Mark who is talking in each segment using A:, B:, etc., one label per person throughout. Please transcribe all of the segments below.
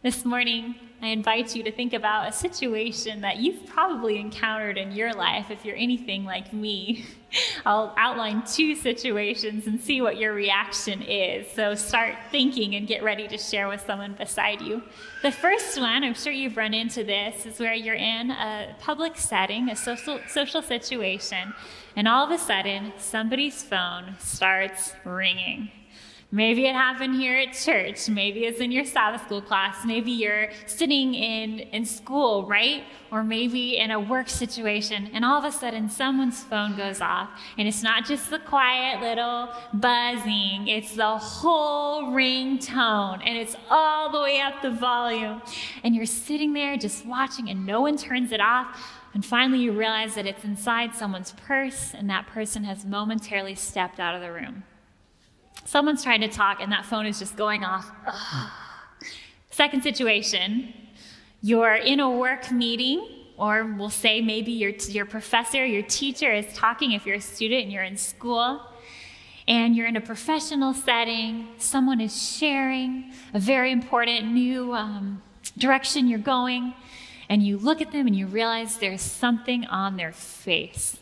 A: This morning, I invite you to think about a situation that you've probably encountered in your life if you're anything like me. I'll outline two situations and see what your reaction is. So start thinking and get ready to share with someone beside you. The first one, I'm sure you've run into this, is where you're in a public setting, a social, social situation, and all of a sudden somebody's phone starts ringing. Maybe it happened here at church. Maybe it's in your Sabbath school class. Maybe you're sitting in, in school, right? Or maybe in a work situation, and all of a sudden someone's phone goes off. And it's not just the quiet little buzzing, it's the whole ringtone, and it's all the way up the volume. And you're sitting there just watching, and no one turns it off. And finally, you realize that it's inside someone's purse, and that person has momentarily stepped out of the room. Someone's trying to talk and that phone is just going off. Ugh. Second situation, you're in a work meeting, or we'll say maybe your, your professor, your teacher is talking if you're a student and you're in school, and you're in a professional setting. Someone is sharing a very important new um, direction you're going, and you look at them and you realize there's something on their face.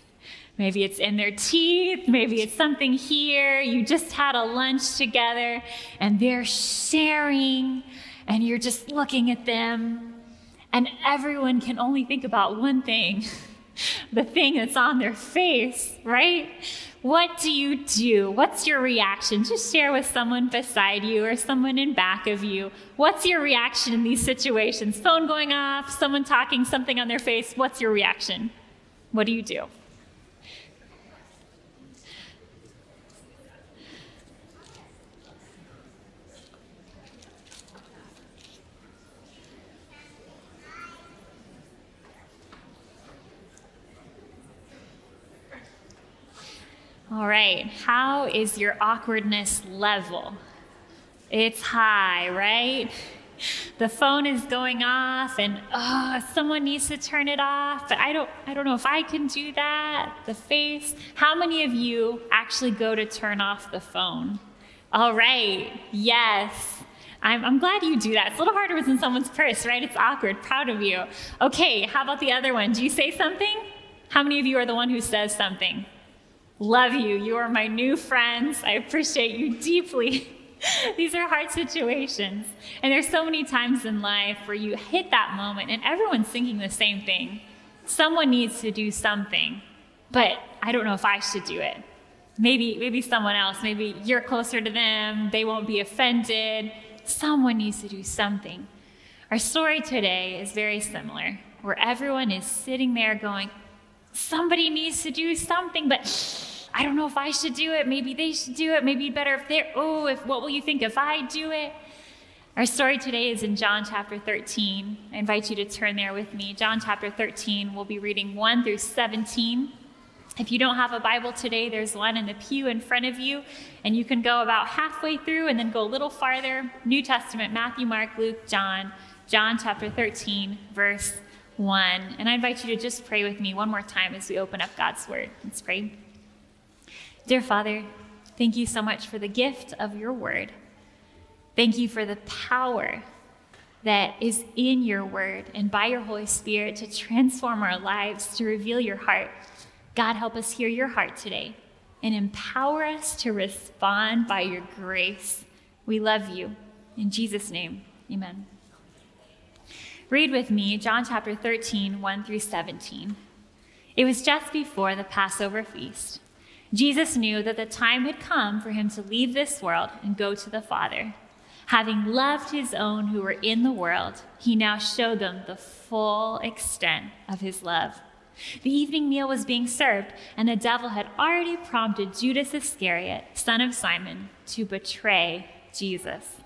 A: Maybe it's in their teeth, maybe it's something here. You just had a lunch together and they're sharing, and you're just looking at them, and everyone can only think about one thing the thing that's on their face, right? What do you do? What's your reaction? Just share with someone beside you or someone in back of you. What's your reaction in these situations? Phone going off, someone talking, something on their face. What's your reaction? What do you do? All right, how is your awkwardness level? It's high, right? The phone is going off and oh, someone needs to turn it off, but I don't I don't know if I can do that. The face. How many of you actually go to turn off the phone? All right. Yes. I'm, I'm glad you do that. It's a little harder with in someone's purse, right? It's awkward. Proud of you. Okay, how about the other one? Do you say something? How many of you are the one who says something? Love you. You are my new friends. I appreciate you deeply. These are hard situations. And there's so many times in life where you hit that moment and everyone's thinking the same thing. Someone needs to do something, but I don't know if I should do it. Maybe maybe someone else, maybe you're closer to them, they won't be offended. Someone needs to do something. Our story today is very similar, where everyone is sitting there going, somebody needs to do something, but I don't know if I should do it. Maybe they should do it. Maybe better if they're, oh, if what will you think if I do it? Our story today is in John chapter 13. I invite you to turn there with me. John chapter 13, we'll be reading 1 through 17. If you don't have a Bible today, there's one in the pew in front of you, and you can go about halfway through and then go a little farther. New Testament, Matthew, Mark, Luke, John, John chapter 13, verse 1. And I invite you to just pray with me one more time as we open up God's Word. Let's pray. Dear Father, thank you so much for the gift of your Word. Thank you for the power that is in your Word and by your Holy Spirit to transform our lives, to reveal your heart. God, help us hear your heart today and empower us to respond by your grace. We love you. In Jesus' name, amen. Read with me John chapter 13, 1 through 17. It was just before the Passover feast. Jesus knew that the time had come for him to leave this world and go to the Father. Having loved his own who were in the world, he now showed them the full extent of his love. The evening meal was being served, and the devil had already prompted Judas Iscariot, son of Simon, to betray Jesus.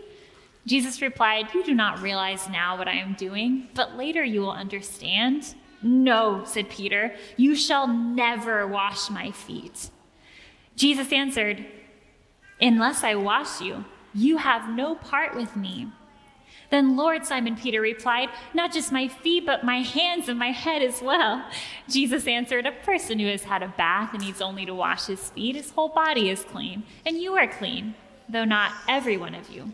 A: Jesus replied, You do not realize now what I am doing, but later you will understand. No, said Peter, you shall never wash my feet. Jesus answered, Unless I wash you, you have no part with me. Then Lord, Simon Peter replied, Not just my feet, but my hands and my head as well. Jesus answered, A person who has had a bath and needs only to wash his feet, his whole body is clean, and you are clean, though not every one of you.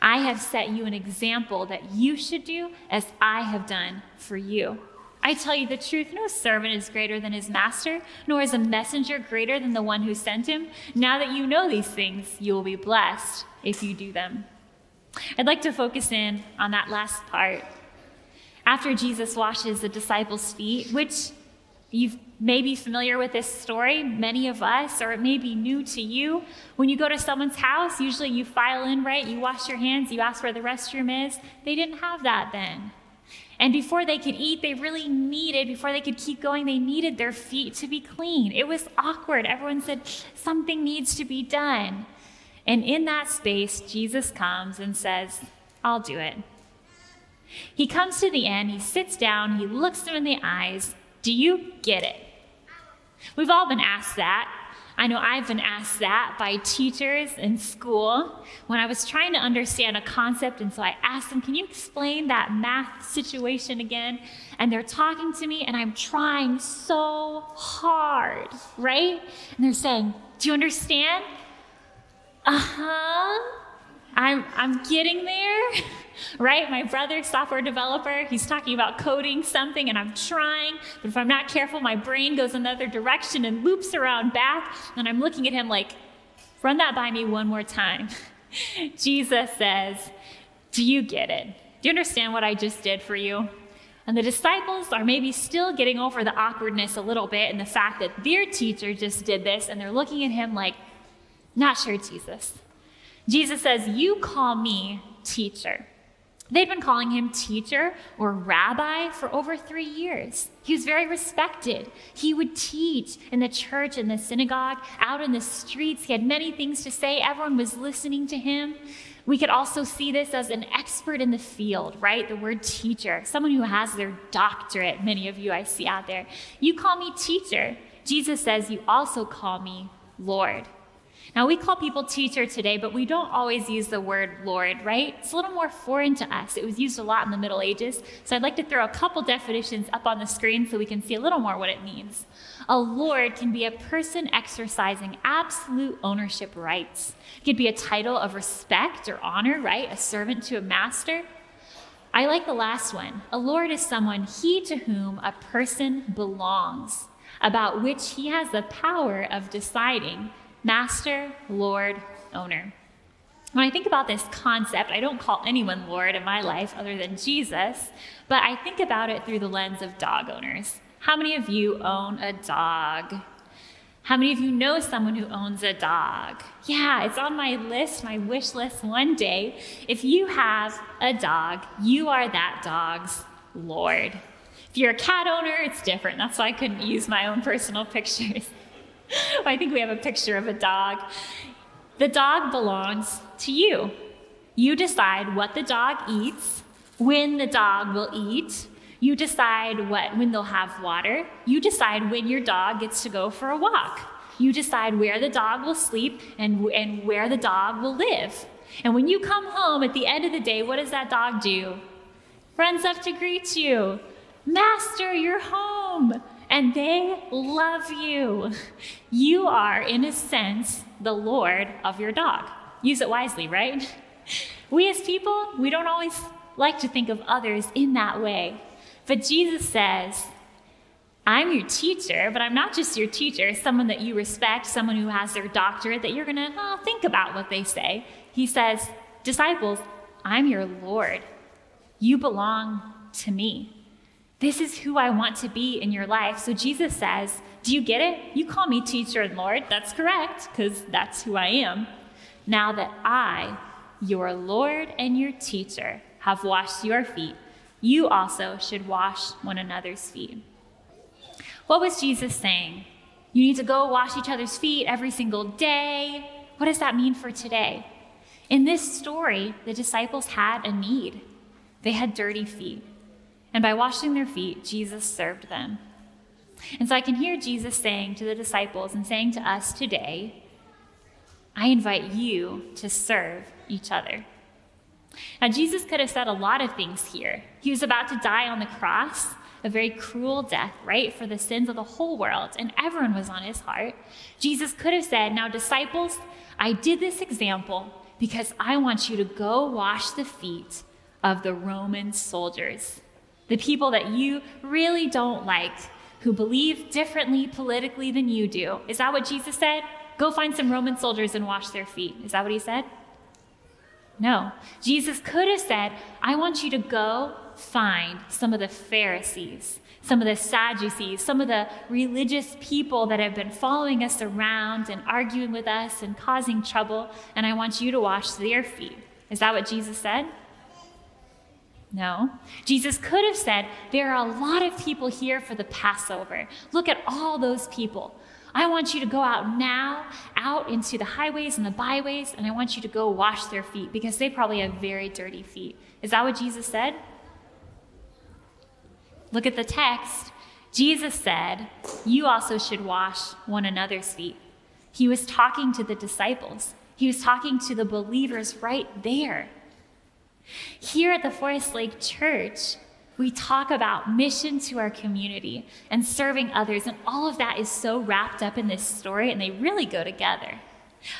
A: I have set you an example that you should do as I have done for you. I tell you the truth no servant is greater than his master, nor is a messenger greater than the one who sent him. Now that you know these things, you will be blessed if you do them. I'd like to focus in on that last part after Jesus washes the disciples' feet, which you may be familiar with this story, many of us, or it may be new to you. When you go to someone's house, usually you file in, right? You wash your hands, you ask where the restroom is. They didn't have that then. And before they could eat, they really needed, before they could keep going, they needed their feet to be clean. It was awkward. Everyone said, something needs to be done. And in that space, Jesus comes and says, I'll do it. He comes to the end, he sits down, he looks them in the eyes. Do you get it? We've all been asked that. I know I've been asked that by teachers in school when I was trying to understand a concept. And so I asked them, Can you explain that math situation again? And they're talking to me, and I'm trying so hard, right? And they're saying, Do you understand? Uh huh. I'm, I'm getting there, right? My brother, software developer, he's talking about coding something and I'm trying, but if I'm not careful, my brain goes another direction and loops around back, and I'm looking at him like, run that by me one more time. Jesus says, Do you get it? Do you understand what I just did for you? And the disciples are maybe still getting over the awkwardness a little bit and the fact that their teacher just did this, and they're looking at him like, Not sure, Jesus. Jesus says, You call me teacher. They'd been calling him teacher or rabbi for over three years. He was very respected. He would teach in the church, in the synagogue, out in the streets. He had many things to say. Everyone was listening to him. We could also see this as an expert in the field, right? The word teacher, someone who has their doctorate. Many of you I see out there. You call me teacher. Jesus says, You also call me Lord. Now, we call people teacher today, but we don't always use the word Lord, right? It's a little more foreign to us. It was used a lot in the Middle Ages. So I'd like to throw a couple definitions up on the screen so we can see a little more what it means. A Lord can be a person exercising absolute ownership rights. It could be a title of respect or honor, right? A servant to a master. I like the last one. A Lord is someone he to whom a person belongs, about which he has the power of deciding master, Lord, owner. When I think about this concept, I don't call anyone Lord in my life other than Jesus, but I think about it through the lens of dog owners. How many of you own a dog? How many of you know someone who owns a dog? Yeah, it's on my list, my wish list one day. If you have a dog, you are that dog's Lord. If you're a cat owner, it's different. That's why I couldn't use my own personal pictures. I think we have a picture of a dog. The dog belongs to you. You decide what the dog eats, when the dog will eat. You decide what, when they'll have water. You decide when your dog gets to go for a walk. You decide where the dog will sleep and, and where the dog will live. And when you come home at the end of the day, what does that dog do? Runs up to greet you. Master, you're home and they love you. You are, in a sense, the Lord of your dog. Use it wisely, right? We as people, we don't always like to think of others in that way. But Jesus says, I'm your teacher, but I'm not just your teacher, someone that you respect, someone who has their doctorate that you're going to oh, uh, think about what they say. He says, Disciples, I'm your Lord. You belong to me. This is who I want to be in your life. So Jesus says, Do you get it? You call me teacher and Lord. That's correct, because that's who I am. Now that I, your Lord and your teacher, have washed your feet, you also should wash one another's feet. What was Jesus saying? You need to go wash each other's feet every single day. What does that mean for today? In this story, the disciples had a need. They had dirty feet. And by washing their feet, Jesus served them. And so I can hear Jesus saying to the disciples and saying to us today, I invite you to serve each other. Now, Jesus could have said a lot of things here. He was about to die on the cross, a very cruel death, right, for the sins of the whole world, and everyone was on his heart. Jesus could have said, Now, disciples, I did this example because I want you to go wash the feet of the Roman soldiers, the people that you really don't like, who believe differently politically than you do. Is that what Jesus said? Go find some Roman soldiers and wash their feet. Is that what he said? No. Jesus could have said, I want you to go find some of the Pharisees, some of the Sadducees, some of the religious people that have been following us around and arguing with us and causing trouble, and I want you to wash their feet. Is that what Jesus said? No. Jesus could have said, There are a lot of people here for the Passover. Look at all those people. I want you to go out now, out into the highways and the byways, and I want you to go wash their feet because they probably have very dirty feet. Is that what Jesus said? Look at the text. Jesus said, You also should wash one another's feet. He was talking to the disciples, he was talking to the believers right there. Here at the Forest Lake Church, we talk about mission to our community and serving others, and all of that is so wrapped up in this story, and they really go together.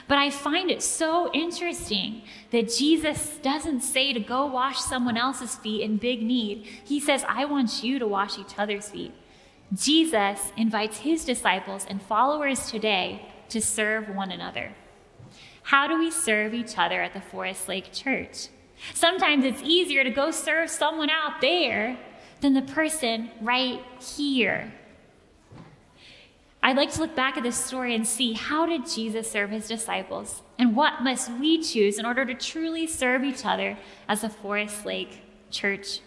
A: But I find it so interesting that Jesus doesn't say to go wash someone else's feet in big need. He says, I want you to wash each other's feet. Jesus invites his disciples and followers today to serve one another. How do we serve each other at the Forest Lake Church? Sometimes it's easier to go serve someone out there than the person right here. I'd like to look back at this story and see how did Jesus serve his disciples and what must we choose in order to truly serve each other as a Forest Lake church.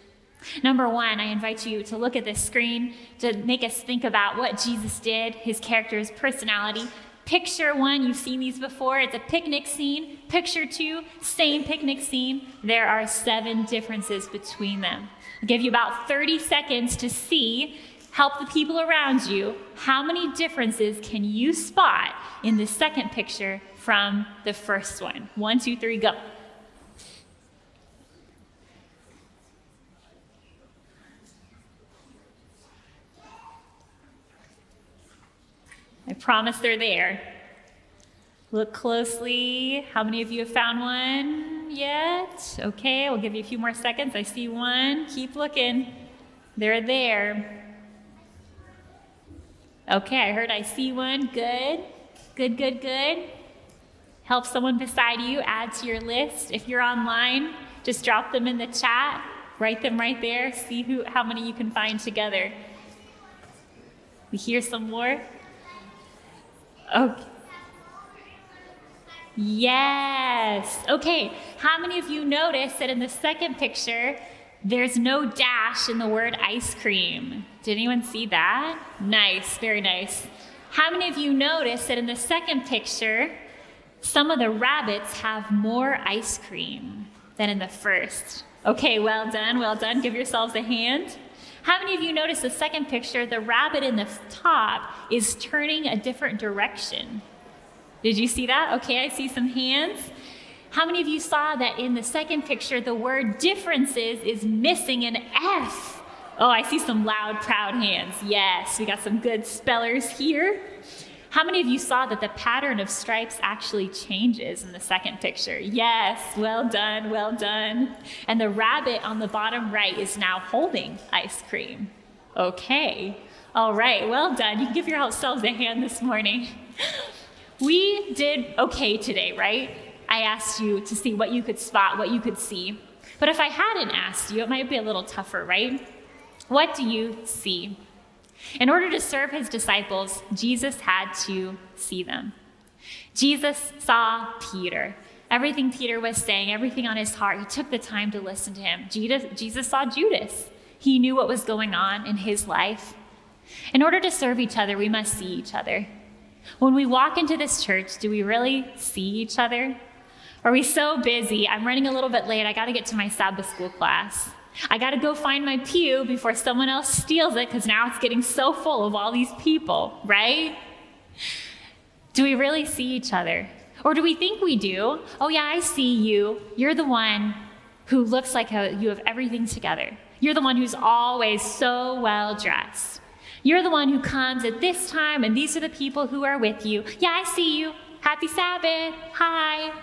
A: Number one, I invite you to look at this screen to make us think about what Jesus did, his character, his personality, Picture one, you've seen these before. It's a picnic scene. Picture two, same picnic scene. There are seven differences between them. I'll give you about 30 seconds to see, help the people around you. How many differences can you spot in the second picture from the first one? One, two, three, go. I promise they're there. Look closely. How many of you have found one yet? Okay, we'll give you a few more seconds. I see one. Keep looking. They're there. Okay, I heard I see one. Good. Good, good, good. Help someone beside you add to your list. If you're online, just drop them in the chat. Write them right there. See who how many you can find together. We hear some more. Okay. Yes. Okay. How many of you noticed that in the second picture, there's no dash in the word ice cream? Did anyone see that? Nice. Very nice. How many of you noticed that in the second picture, some of the rabbits have more ice cream than in the first? Okay, well done, well done. Give yourselves a hand. How many of you noticed the second picture? The rabbit in the top is turning a different direction. Did you see that? Okay, I see some hands. How many of you saw that in the second picture, the word differences is missing an F? Oh, I see some loud, proud hands. Yes, we got some good spellers here. How many of you saw that the pattern of stripes actually changes in the second picture? Yes, well done, well done. And the rabbit on the bottom right is now holding ice cream. Okay, all right, well done. You can give yourselves a hand this morning. We did okay today, right? I asked you to see what you could spot, what you could see. But if I hadn't asked you, it might be a little tougher, right? What do you see? In order to serve his disciples, Jesus had to see them. Jesus saw Peter. Everything Peter was saying, everything on his heart, he took the time to listen to him. Jesus, saw Judas. He knew what was going on in his life. In order to serve each other, we must see each other. When we walk into this church, do we really see each other? Are we so busy? I'm running a little bit late. I got to get to my Sabbath school class. I got to go find my pew before someone else steals it because now it's getting so full of all these people, right? Do we really see each other? Or do we think we do? Oh, yeah, I see you. You're the one who looks like you have everything together. You're the one who's always so well dressed. You're the one who comes at this time, and these are the people who are with you. Yeah, I see you. Happy Sabbath. Hi.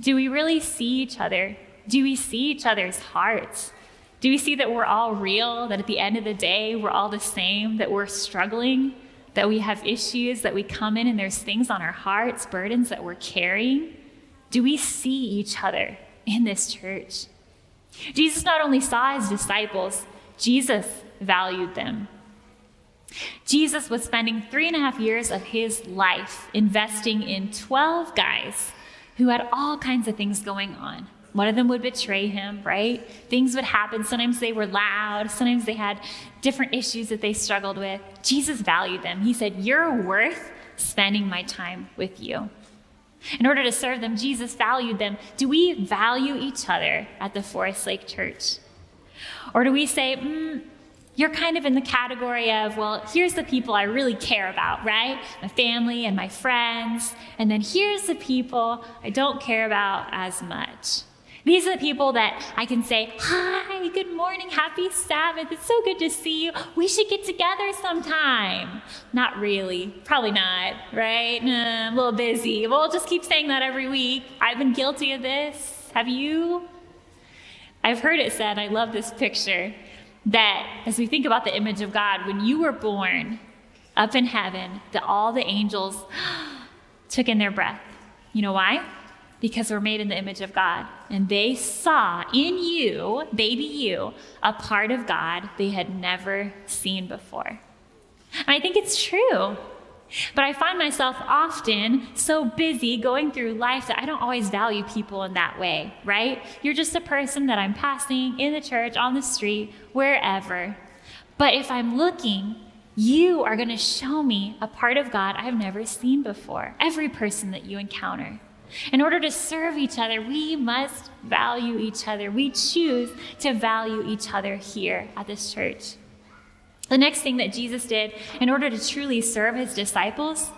A: Do we really see each other? Do we see each other's hearts? Do we see that we're all real, that at the end of the day, we're all the same, that we're struggling, that we have issues, that we come in and there's things on our hearts, burdens that we're carrying? Do we see each other in this church? Jesus not only saw his disciples, Jesus valued them. Jesus was spending three and a half years of his life investing in 12 guys who had all kinds of things going on. One of them would betray him, right? Things would happen. Sometimes they were loud, sometimes they had different issues that they struggled with. Jesus valued them. He said, You're worth spending my time with you. In order to serve them, Jesus valued them. Do we value each other at the Forest Lake Church? Or do we say, mm, you're kind of in the category of, well, here's the people I really care about, right? My family and my friends. And then here's the people I don't care about as much. These are the people that I can say, Hi, good morning, happy Sabbath. It's so good to see you. We should get together sometime. Not really. Probably not, right? Nah, I'm a little busy. We'll just keep saying that every week. I've been guilty of this. Have you? I've heard it said, I love this picture that as we think about the image of God, when you were born up in heaven, that all the angels took in their breath. You know why? Because we're made in the image of God. And they saw in you, baby you, a part of God they had never seen before. And I think it's true. But I find myself often so busy going through life that I don't always value people in that way, right? You're just a person that I'm passing in the church, on the street, wherever. But if I'm looking, you are going to show me a part of God I've never seen before. Every person that you encounter. In order to serve each other, we must value each other. We choose to value each other here at this church. The next thing that Jesus did in order to truly serve his disciples,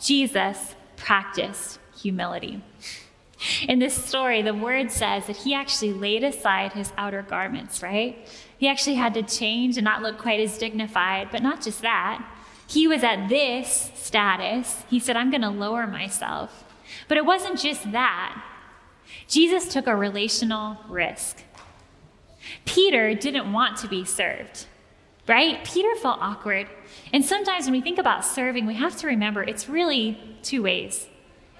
A: Jesus practiced humility. In this story, the word says that he actually laid aside his outer garments, right? He actually had to change and not look quite as dignified, but not just that. He was at this status. He said, I'm going to lower myself. But it wasn't just that. Jesus took a relational risk. Peter didn't want to be served right? Peter felt awkward. And sometimes when we think about serving, we have to remember it's really two ways.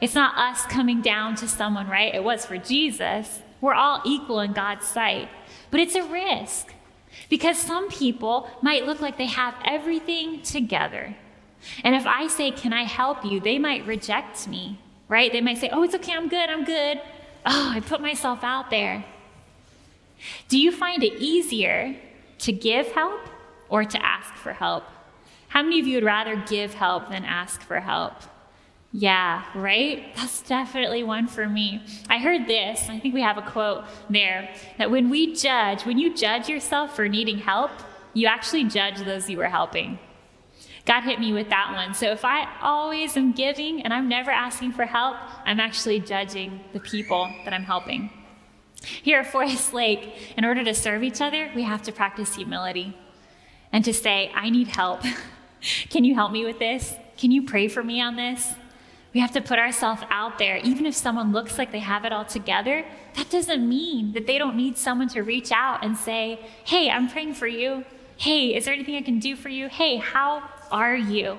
A: It's not us coming down to someone, right? It was for Jesus. We're all equal in God's sight. But it's a risk because some people might look like they have everything together. And if I say, Can I help you? they might reject me, right? They might say, Oh, it's okay, I'm good, I'm good. Oh, I put myself out there. Do you find it easier to give help or to ask for help. How many of you would rather give help than ask for help? Yeah, right? That's definitely one for me. I heard this, I think we have a quote there, that when we judge, when you judge yourself for needing help, you actually judge those you were helping. God hit me with that one. So if I always am giving and I'm never asking for help, I'm actually judging the people that I'm helping. Here at Forest Lake, in order to serve each other, we have to practice humility and to say, I need help. Can you help me with this? Can you pray for me on this? We have to put ourselves out there. Even if someone looks like they have it all together, that doesn't mean that they don't need someone to reach out and say, Hey, I'm praying for you. Hey, is there anything I can do for you? Hey, how are you?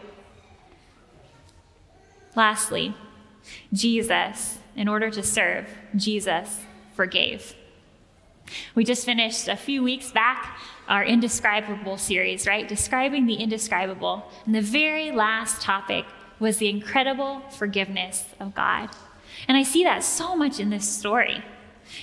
A: Lastly, Jesus, in order to serve, Jesus forgave. We just finished a few weeks back our indescribable series, right? Describing the indescribable. And the very last topic was the incredible forgiveness of God. And I see that so much in this story.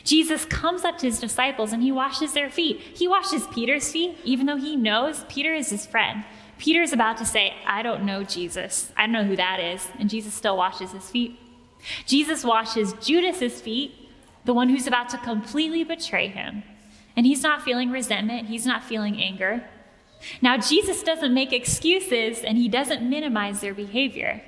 A: Jesus comes up to his disciples and he washes their feet. He washes Peter's feet, even though he knows Peter is his friend. Peter's about to say, I don't know Jesus. I don't know who that is. And Jesus still washes his feet. Jesus washes Judas's feet, the one who's about to completely betray him. And he's not feeling resentment, he's not feeling anger. Now, Jesus doesn't make excuses and he doesn't minimize their behavior.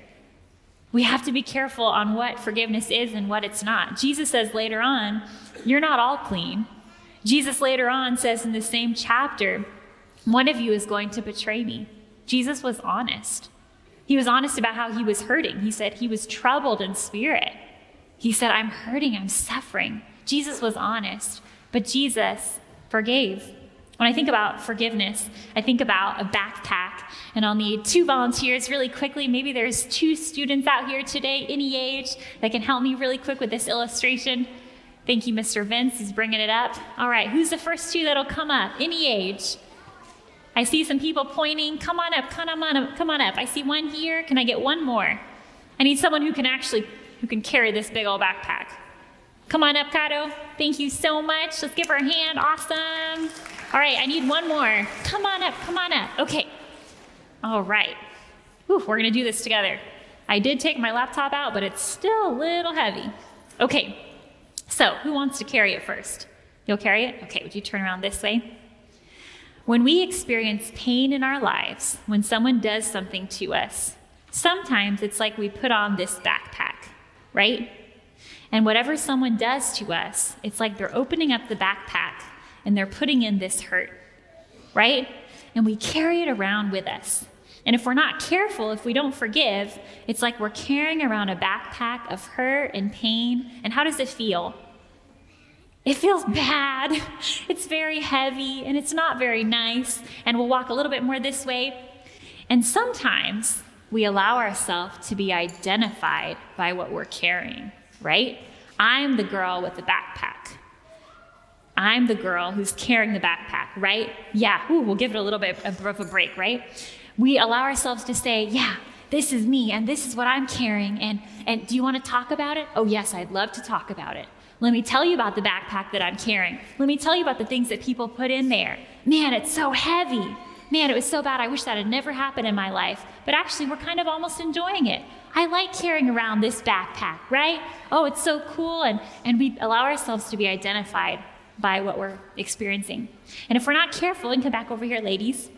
A: We have to be careful on what forgiveness is and what it's not. Jesus says later on, You're not all clean. Jesus later on says in the same chapter, One of you is going to betray me. Jesus was honest. He was honest about how he was hurting. He said he was troubled in spirit. He said, I'm hurting, I'm suffering. Jesus was honest, but Jesus forgave. When I think about forgiveness, I think about a backpack, and I'll need two volunteers really quickly. Maybe there's two students out here today, any age, that can help me really quick with this illustration. Thank you, Mr. Vince. He's bringing it up. All right, who's the first two that'll come up? Any age. I see some people pointing. Come on up, come on up, come on up. I see one here. Can I get one more? I need someone who can actually who can carry this big old backpack. Come on up, Kato. Thank you so much. Let's give her a hand. Awesome. All right, I need one more. Come on up, come on up. Okay. All right. Whew, we're going to do this together. I did take my laptop out, but it's still a little heavy. Okay. So, who wants to carry it first? You'll carry it? Okay, would you turn around this way? When we experience pain in our lives, when someone does something to us, sometimes it's like we put on this backpack, right? And whatever someone does to us, it's like they're opening up the backpack and they're putting in this hurt, right? And we carry it around with us. And if we're not careful, if we don't forgive, it's like we're carrying around a backpack of hurt and pain. And how does it feel? It feels bad. It's very heavy and it's not very nice. And we'll walk a little bit more this way. And sometimes we allow ourselves to be identified by what we're carrying, right? I'm the girl with the backpack. I'm the girl who's carrying the backpack, right? Yeah, ooh, we'll give it a little bit of a break, right? We allow ourselves to say, yeah, this is me and this is what I'm carrying. And, and do you want to talk about it? Oh, yes, I'd love to talk about it. Let me tell you about the backpack that I'm carrying. Let me tell you about the things that people put in there. Man, it's so heavy. Man, it was so bad. I wish that had never happened in my life. But actually, we're kind of almost enjoying it. I like carrying around this backpack, right? Oh, it's so cool. And, and we allow ourselves to be identified by what we're experiencing. And if we're not careful, and come back over here, ladies,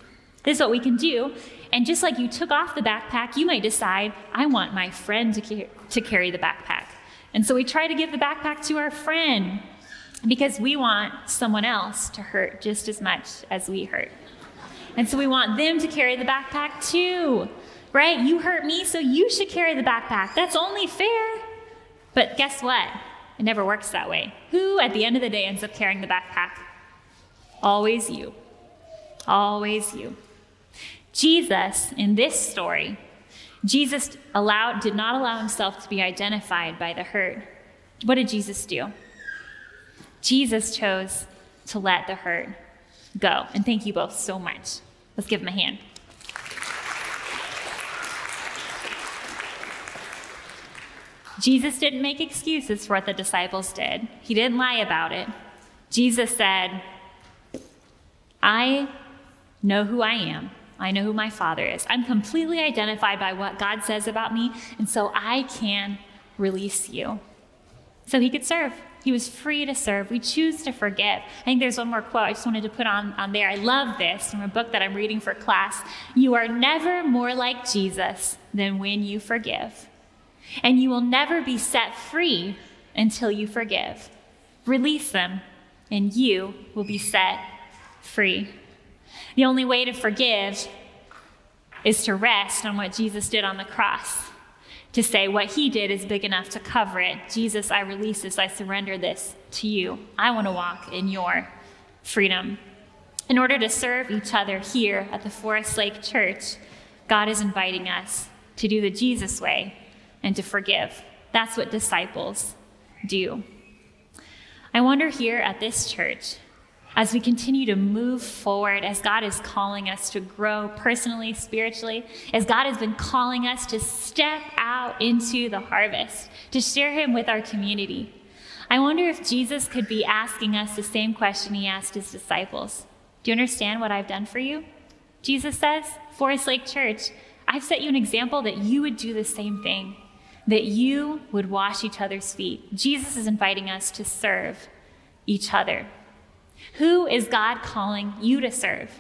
A: this is what we can do. And just like you took off the backpack, you might decide, I want my friend to, ca- to carry the backpack. And so we try to give the backpack to our friend because we want someone else to hurt just as much as we hurt. And so we want them to carry the backpack too, right? You hurt me, so you should carry the backpack. That's only fair. But guess what? It never works that way. Who, at the end of the day, ends up carrying the backpack? Always you. Always you. Jesus, in this story, Jesus allowed, did not allow himself to be identified by the hurt. What did Jesus do? Jesus chose to let the hurt go. And thank you both so much. Let's give him a hand. Jesus didn't make excuses for what the disciples did, he didn't lie about it. Jesus said, I know who I am. I know who my Father is. I'm completely identified by what God says about me, and so I can release you. So he could serve. He was free to serve. We choose to forgive. I think there's one more quote I just wanted to put on, on there. I love this from a book that I'm reading for class. You are never more like Jesus than when you forgive. And you will never be set free until you forgive. Release them, and you will be set free. The only way to forgive is to rest on what Jesus did on the cross, to say what he did is big enough to cover it. Jesus, I release this, I surrender this to you. I want to walk in your freedom. In order to serve each other here at the Forest Lake Church, God is inviting us to do the Jesus way and to forgive. That's what disciples do. I wonder here at this church, as we continue to move forward, as God is calling us to grow personally, spiritually, as God has been calling us to step out into the harvest, to share Him with our community. I wonder if Jesus could be asking us the same question He asked His disciples Do you understand what I've done for you? Jesus says, Forest Lake Church, I've set you an example that you would do the same thing, that you would wash each other's feet. Jesus is inviting us to serve each other. Who is God calling you to serve?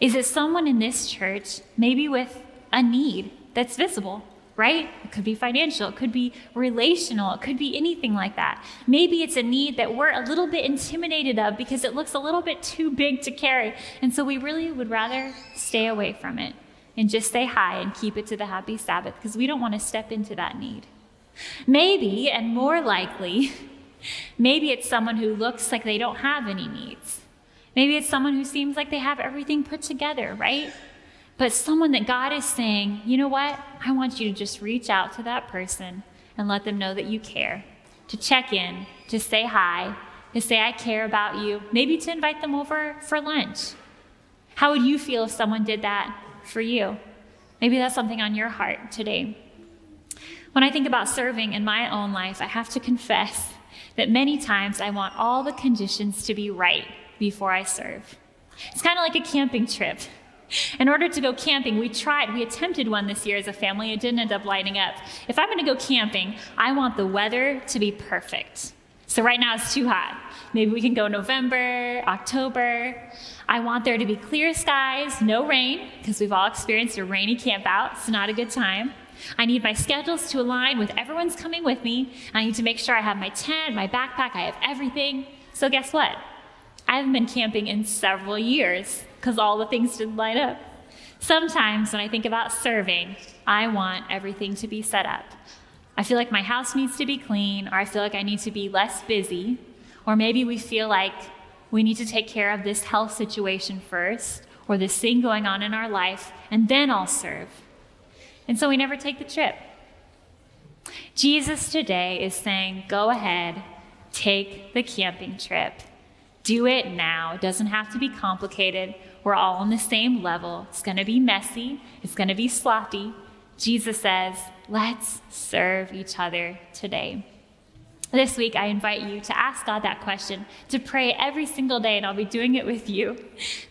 A: Is it someone in this church, maybe with a need that's visible, right? It could be financial, it could be relational, it could be anything like that. Maybe it's a need that we're a little bit intimidated of because it looks a little bit too big to carry. And so we really would rather stay away from it and just say hi and keep it to the happy Sabbath because we don't want to step into that need. Maybe, and more likely, Maybe it's someone who looks like they don't have any needs. Maybe it's someone who seems like they have everything put together, right? But someone that God is saying, you know what? I want you to just reach out to that person and let them know that you care, to check in, to say hi, to say, I care about you, maybe to invite them over for lunch. How would you feel if someone did that for you? Maybe that's something on your heart today. When I think about serving in my own life, I have to confess that many times I want all the conditions to be right before I serve. It's kind of like a camping trip. In order to go camping, we tried, we attempted one this year as a family. It didn't end up lining up. If I'm going to go camping, I want the weather to be perfect. So right now it's too hot. Maybe we can go November, October. I want there to be clear skies, no rain, because we've all experienced a rainy camp out. It's not a good time. I need my schedules to align with everyone's coming with me. I need to make sure I have my tent, my backpack, I have everything. So, guess what? I haven't been camping in several years because all the things didn't line up. Sometimes when I think about serving, I want everything to be set up. I feel like my house needs to be clean, or I feel like I need to be less busy, or maybe we feel like we need to take care of this health situation first, or this thing going on in our life, and then I'll serve. And so we never take the trip. Jesus today is saying, go ahead, take the camping trip. Do it now. It doesn't have to be complicated. We're all on the same level. It's going to be messy, it's going to be sloppy. Jesus says, let's serve each other today. This week, I invite you to ask God that question, to pray every single day, and I'll be doing it with you.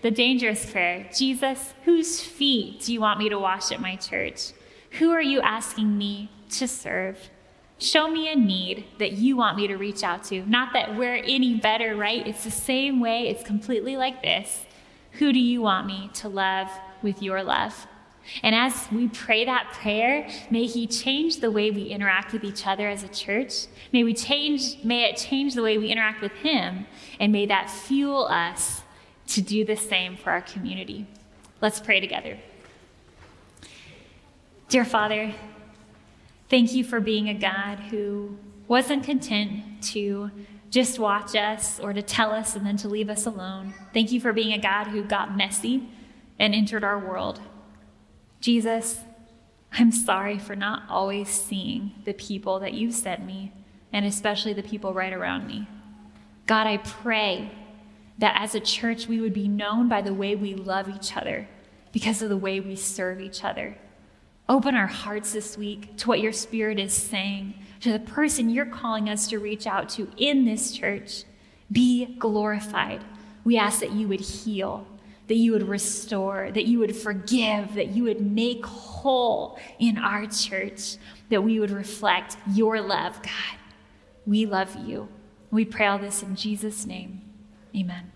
A: The dangerous prayer Jesus, whose feet do you want me to wash at my church? Who are you asking me to serve? Show me a need that you want me to reach out to. Not that we're any better, right? It's the same way, it's completely like this. Who do you want me to love with your love? And as we pray that prayer, may He change the way we interact with each other as a church. May we change, may it change the way we interact with Him, and may that fuel us to do the same for our community. Let's pray together. Dear Father, thank you for being a God who wasn't content to just watch us or to tell us and then to leave us alone. Thank you for being a God who got messy and entered our world. Jesus, I'm sorry for not always seeing the people that you sent me, and especially the people right around me. God, I pray that as a church we would be known by the way we love each other because of the way we serve each other. Open our hearts this week to what your Spirit is saying, to the person you're calling us to reach out to in this church. Be glorified. We ask that you would heal, that you would restore, that you would forgive, that you would make whole in our church, that we would reflect your love, God. We love you. We pray all this in Jesus' name. Amen.